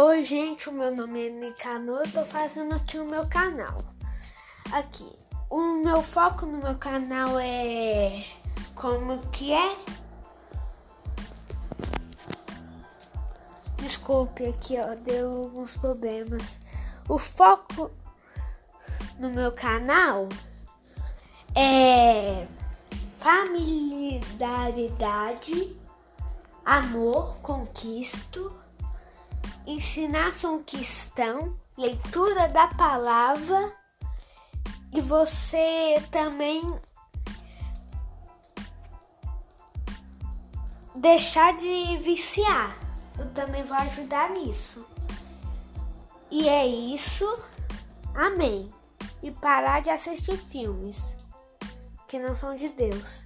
Oi, gente, o meu nome é Nicanor, eu tô fazendo aqui o meu canal. Aqui, o meu foco no meu canal é como que é? Desculpe aqui, ó, deu alguns problemas. O foco no meu canal é familiaridade, amor, conquisto ensinação questão, leitura da palavra e você também deixar de viciar. Eu também vou ajudar nisso. E é isso. Amém. E parar de assistir filmes que não são de Deus.